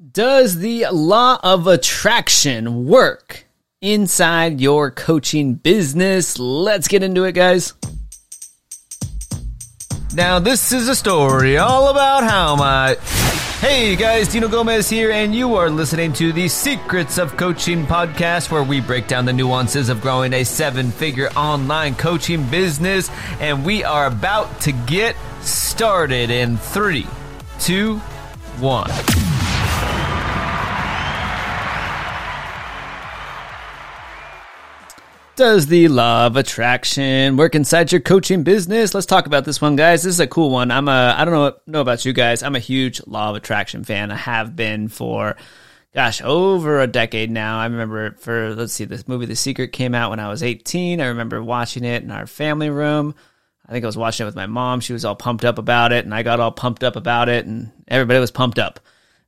Does the law of attraction work inside your coaching business? Let's get into it, guys. Now, this is a story all about how my. Hey guys, Dino Gomez here, and you are listening to the Secrets of Coaching podcast, where we break down the nuances of growing a seven figure online coaching business. And we are about to get started in three, two, one. Does the law of attraction work inside your coaching business? Let's talk about this one, guys. This is a cool one. I'm a I don't know know about you guys. I'm a huge law of attraction fan. I have been for gosh, over a decade now. I remember for let's see, this movie The Secret came out when I was 18. I remember watching it in our family room. I think I was watching it with my mom. She was all pumped up about it, and I got all pumped up about it, and everybody was pumped up.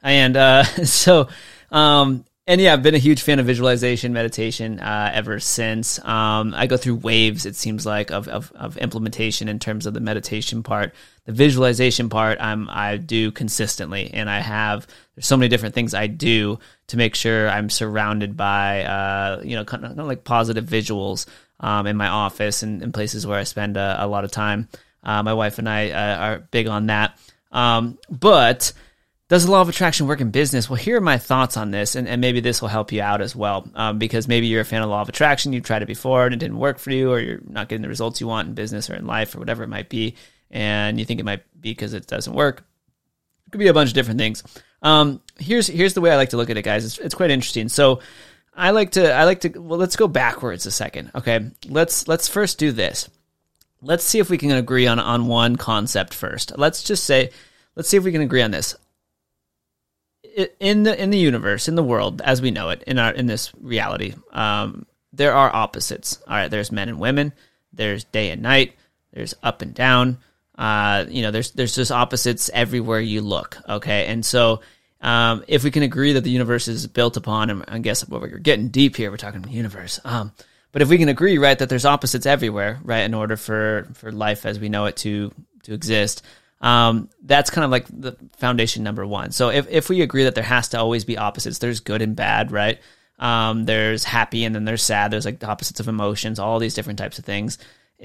And uh, so um, and yeah, I've been a huge fan of visualization meditation uh, ever since. Um, I go through waves, it seems like, of, of, of, implementation in terms of the meditation part. The visualization part, I'm I do consistently, and I have there's so many different things I do to make sure I'm surrounded by uh, you know kind of, kind of like positive visuals um, in my office and in places where I spend a, a lot of time. Uh, my wife and I uh, are big on that, um, but does the law of attraction work in business? Well, here are my thoughts on this, and, and maybe this will help you out as well. Um, because maybe you're a fan of law of attraction, you've tried it before and it didn't work for you, or you're not getting the results you want in business or in life or whatever it might be, and you think it might be because it doesn't work. It could be a bunch of different things. Um, here's here's the way I like to look at it, guys. It's, it's quite interesting. So I like to I like to well, let's go backwards a second. Okay, let's let's first do this. Let's see if we can agree on on one concept first. Let's just say let's see if we can agree on this in the in the universe, in the world as we know it, in our in this reality, um, there are opposites. All right, there's men and women. There's day and night. There's up and down. Uh, you know, there's there's just opposites everywhere you look. Okay, and so um, if we can agree that the universe is built upon, and I guess what we're getting deep here, we're talking universe. Um, but if we can agree, right, that there's opposites everywhere, right, in order for for life as we know it to to exist, um, that's kind of like the foundation number one. So if, if we agree that there has to always be opposites, there's good and bad, right? Um, there's happy and then there's sad. There's like the opposites of emotions, all these different types of things.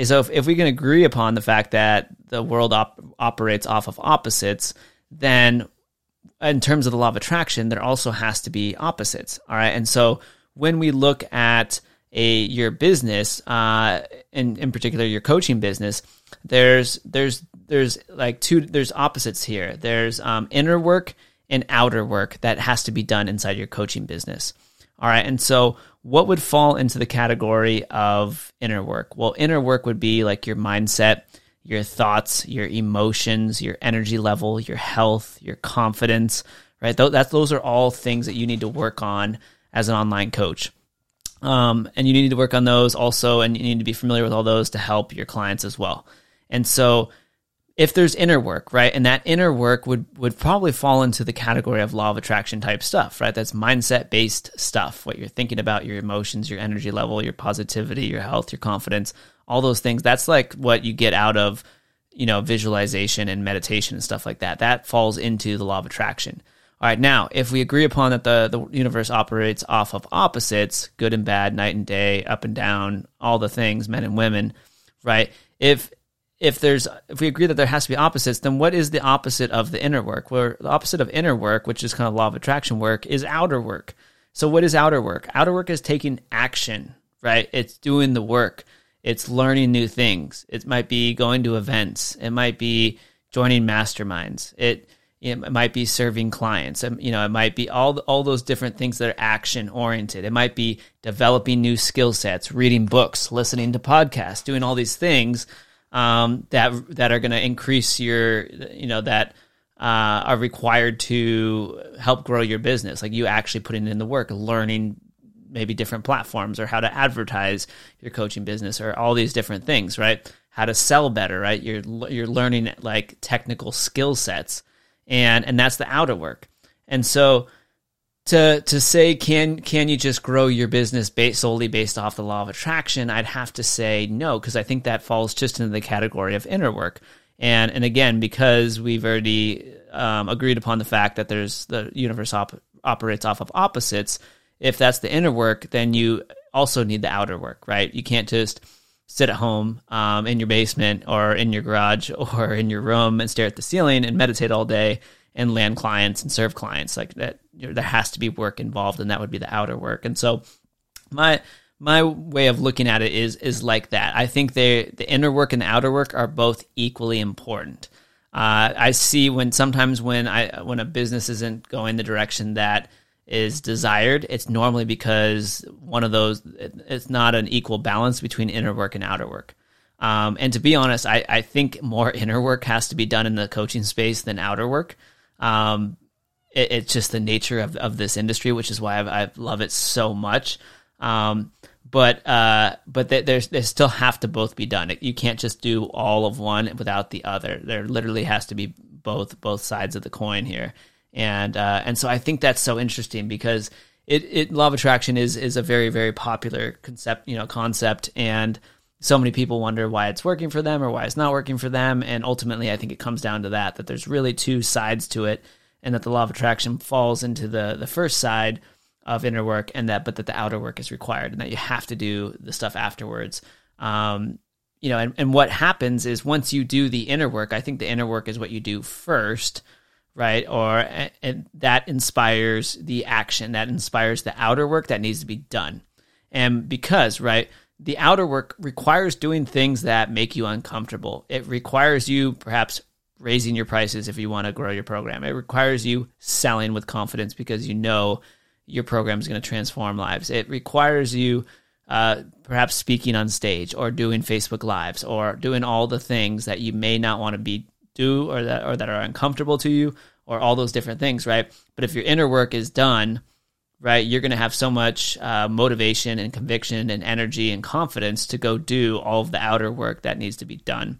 So if, if we can agree upon the fact that the world op- operates off of opposites, then in terms of the law of attraction, there also has to be opposites. All right. And so when we look at a your business, uh, in in particular your coaching business, there's there's there's like two there's opposites here. There's um, inner work and outer work that has to be done inside your coaching business. All right, and so what would fall into the category of inner work? Well, inner work would be like your mindset, your thoughts, your emotions, your energy level, your health, your confidence. Right, that those are all things that you need to work on as an online coach. Um, and you need to work on those also, and you need to be familiar with all those to help your clients as well. And so, if there's inner work, right, and that inner work would would probably fall into the category of law of attraction type stuff, right? That's mindset based stuff. What you're thinking about, your emotions, your energy level, your positivity, your health, your confidence, all those things. That's like what you get out of, you know, visualization and meditation and stuff like that. That falls into the law of attraction. All right, now if we agree upon that the, the universe operates off of opposites, good and bad, night and day, up and down, all the things, men and women, right? If if there's if we agree that there has to be opposites, then what is the opposite of the inner work? Well, the opposite of inner work, which is kind of law of attraction work, is outer work. So what is outer work? Outer work is taking action, right? It's doing the work. It's learning new things. It might be going to events. It might be joining masterminds. It it might be serving clients. Um, you know, it might be all all those different things that are action oriented. It might be developing new skill sets, reading books, listening to podcasts, doing all these things um, that that are going to increase your, you know, that uh, are required to help grow your business. Like you actually putting in the work, learning maybe different platforms or how to advertise your coaching business or all these different things, right? How to sell better, right? You're you're learning like technical skill sets and and that's the outer work. And so to to say can can you just grow your business based solely based off the law of attraction? I'd have to say no because I think that falls just into the category of inner work. And and again, because we've already um, agreed upon the fact that there's the universe op- operates off of opposites. If that's the inner work, then you also need the outer work, right? You can't just sit at home um, in your basement or in your garage or in your room and stare at the ceiling and meditate all day and land clients and serve clients like that. You know, there has to be work involved, and that would be the outer work. And so, my my way of looking at it is is like that. I think they the inner work and the outer work are both equally important. Uh, I see when sometimes when I when a business isn't going the direction that is desired, it's normally because one of those it's not an equal balance between inner work and outer work. Um, and to be honest, I, I think more inner work has to be done in the coaching space than outer work. Um, it, it's just the nature of, of this industry, which is why I've, I love it so much. Um, but uh, but they, they still have to both be done. You can't just do all of one without the other. There literally has to be both both sides of the coin here, and uh, and so I think that's so interesting because it, it law of attraction is is a very very popular concept you know concept and so many people wonder why it's working for them or why it's not working for them. And ultimately I think it comes down to that that there's really two sides to it and that the law of attraction falls into the the first side of inner work and that but that the outer work is required and that you have to do the stuff afterwards. Um, you know and, and what happens is once you do the inner work i think the inner work is what you do first right? Or and that inspires the action that inspires the outer work that needs to be done. And because right the outer work requires doing things that make you uncomfortable it requires you perhaps raising your prices if you want to grow your program it requires you selling with confidence because you know your program is going to transform lives. It requires you uh, perhaps speaking on stage or doing Facebook lives or doing all the things that you may not want to be do or that or that are uncomfortable to you or all those different things, right? But if your inner work is done, right, you're going to have so much uh, motivation and conviction and energy and confidence to go do all of the outer work that needs to be done.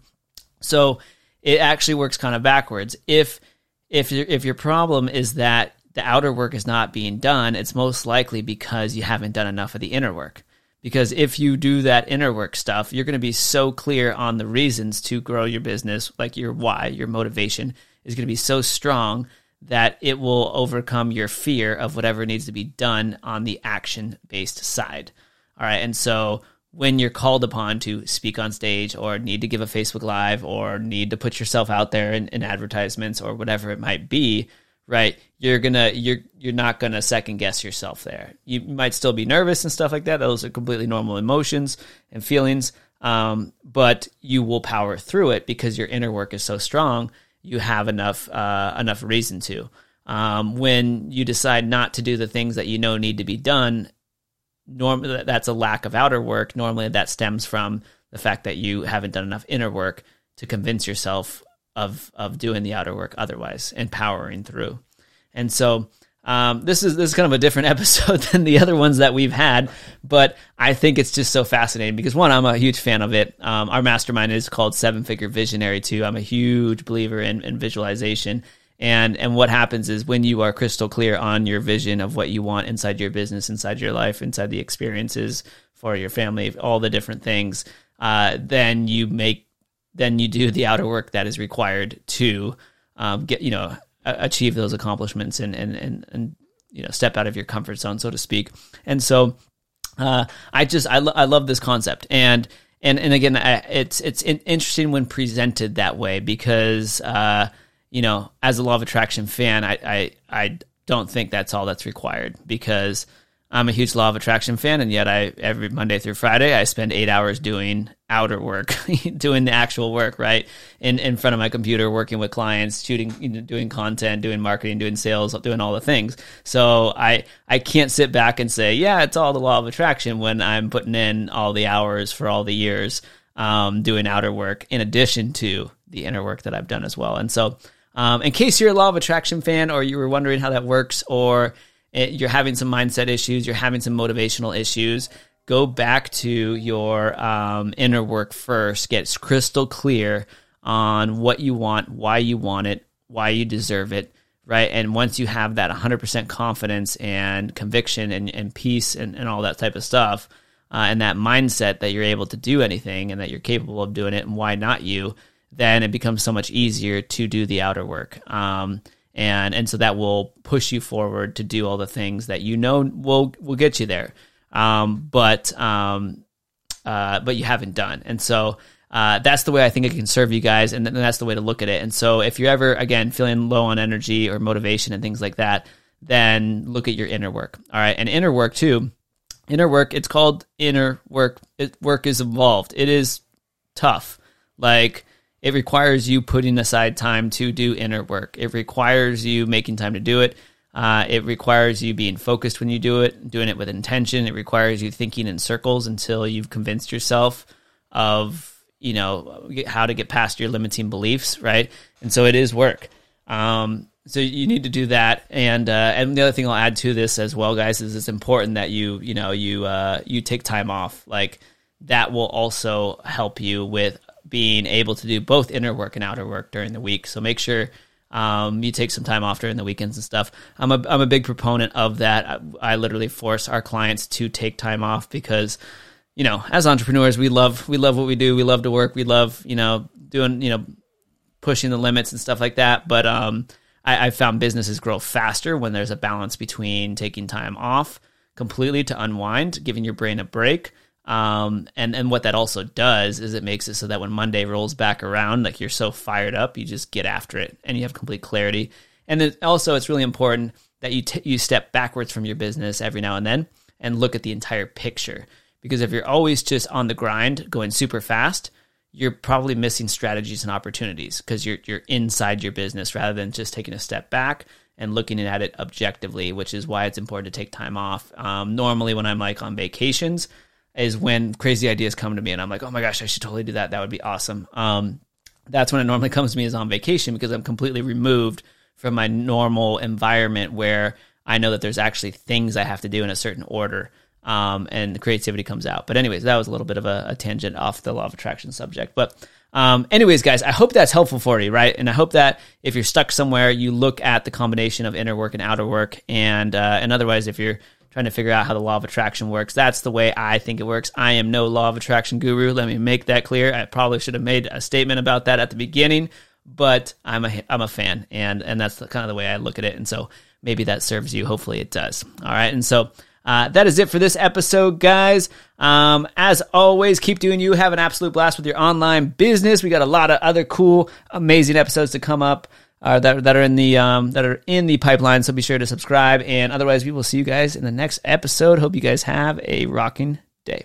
So it actually works kind of backwards. If if your if your problem is that the outer work is not being done, it's most likely because you haven't done enough of the inner work. Because if you do that inner work stuff, you're going to be so clear on the reasons to grow your business, like your why, your motivation is going to be so strong that it will overcome your fear of whatever needs to be done on the action based side. All right. And so when you're called upon to speak on stage or need to give a Facebook Live or need to put yourself out there in, in advertisements or whatever it might be, right you're gonna you're you're not gonna second guess yourself there you might still be nervous and stuff like that those are completely normal emotions and feelings um, but you will power through it because your inner work is so strong you have enough uh, enough reason to um, when you decide not to do the things that you know need to be done normally that's a lack of outer work normally that stems from the fact that you haven't done enough inner work to convince yourself of of doing the outer work otherwise and powering through. And so um, this is this is kind of a different episode than the other ones that we've had, but I think it's just so fascinating because one, I'm a huge fan of it. Um, our mastermind is called Seven Figure Visionary too. I'm a huge believer in, in visualization. And and what happens is when you are crystal clear on your vision of what you want inside your business, inside your life, inside the experiences for your family, all the different things, uh, then you make then you do the outer work that is required to um, get you know achieve those accomplishments and and and, and you know step out of your comfort zone so to speak. And so uh, i just I, lo- I love this concept. And and and again I, it's it's interesting when presented that way because uh, you know as a law of attraction fan I, I i don't think that's all that's required because I'm a huge law of attraction fan, and yet I every Monday through Friday I spend eight hours doing outer work, doing the actual work, right? In in front of my computer, working with clients, shooting, you know, doing content, doing marketing, doing sales, doing all the things. So I I can't sit back and say, yeah, it's all the law of attraction when I'm putting in all the hours for all the years um, doing outer work, in addition to the inner work that I've done as well. And so, um, in case you're a law of attraction fan, or you were wondering how that works, or you're having some mindset issues, you're having some motivational issues, go back to your um, inner work first. Get crystal clear on what you want, why you want it, why you deserve it, right? And once you have that 100% confidence and conviction and, and peace and, and all that type of stuff, uh, and that mindset that you're able to do anything and that you're capable of doing it, and why not you, then it becomes so much easier to do the outer work. Um, and and so that will push you forward to do all the things that you know will will get you there. Um, but um, uh, but you haven't done, and so. Uh, that's the way I think it can serve you guys, and, that's the way to look at it. And so, if you're ever again feeling low on energy or motivation and things like that, then look at your inner work. All right, and inner work too. Inner work. It's called inner work. It, work is involved. It is tough. Like it requires you putting aside time to do inner work. It requires you making time to do it. Uh, it requires you being focused when you do it, doing it with intention. It requires you thinking in circles until you've convinced yourself of you know how to get past your limiting beliefs, right? And so it is work. Um, so you need to do that, and uh, and the other thing I'll add to this as well, guys, is it's important that you you know you uh, you take time off. Like that will also help you with being able to do both inner work and outer work during the week. So make sure um, you take some time off during the weekends and stuff. I'm a I'm a big proponent of that. I, I literally force our clients to take time off because you know as entrepreneurs we love we love what we do. We love to work. We love you know doing you know pushing the limits and stuff like that. But um, I, I found businesses grow faster when there's a balance between taking time off completely to unwind, giving your brain a break um, and and what that also does is it makes it so that when Monday rolls back around, like you're so fired up, you just get after it and you have complete clarity. And then also, it's really important that you t- you step backwards from your business every now and then and look at the entire picture. Because if you're always just on the grind, going super fast, you're probably missing strategies and opportunities because you're you're inside your business rather than just taking a step back and looking at it objectively, which is why it's important to take time off. Um, normally, when I'm like on vacations, is when crazy ideas come to me and I'm like, oh my gosh, I should totally do that. That would be awesome. Um, that's when it normally comes to me is on vacation because I'm completely removed from my normal environment where I know that there's actually things I have to do in a certain order. Um, and the creativity comes out. But anyways, that was a little bit of a, a tangent off the law of attraction subject. But um, anyways, guys, I hope that's helpful for you, right? And I hope that if you're stuck somewhere, you look at the combination of inner work and outer work. And uh, and otherwise, if you're trying to figure out how the law of attraction works. That's the way I think it works. I am no law of attraction guru. Let me make that clear. I probably should have made a statement about that at the beginning, but I'm a I'm a fan, and and that's the, kind of the way I look at it. And so maybe that serves you. Hopefully, it does. All right, and so. Uh, that is it for this episode, guys. Um, as always, keep doing you. Have an absolute blast with your online business. We got a lot of other cool, amazing episodes to come up uh, that that are in the um, that are in the pipeline. So be sure to subscribe. And otherwise, we will see you guys in the next episode. Hope you guys have a rocking day.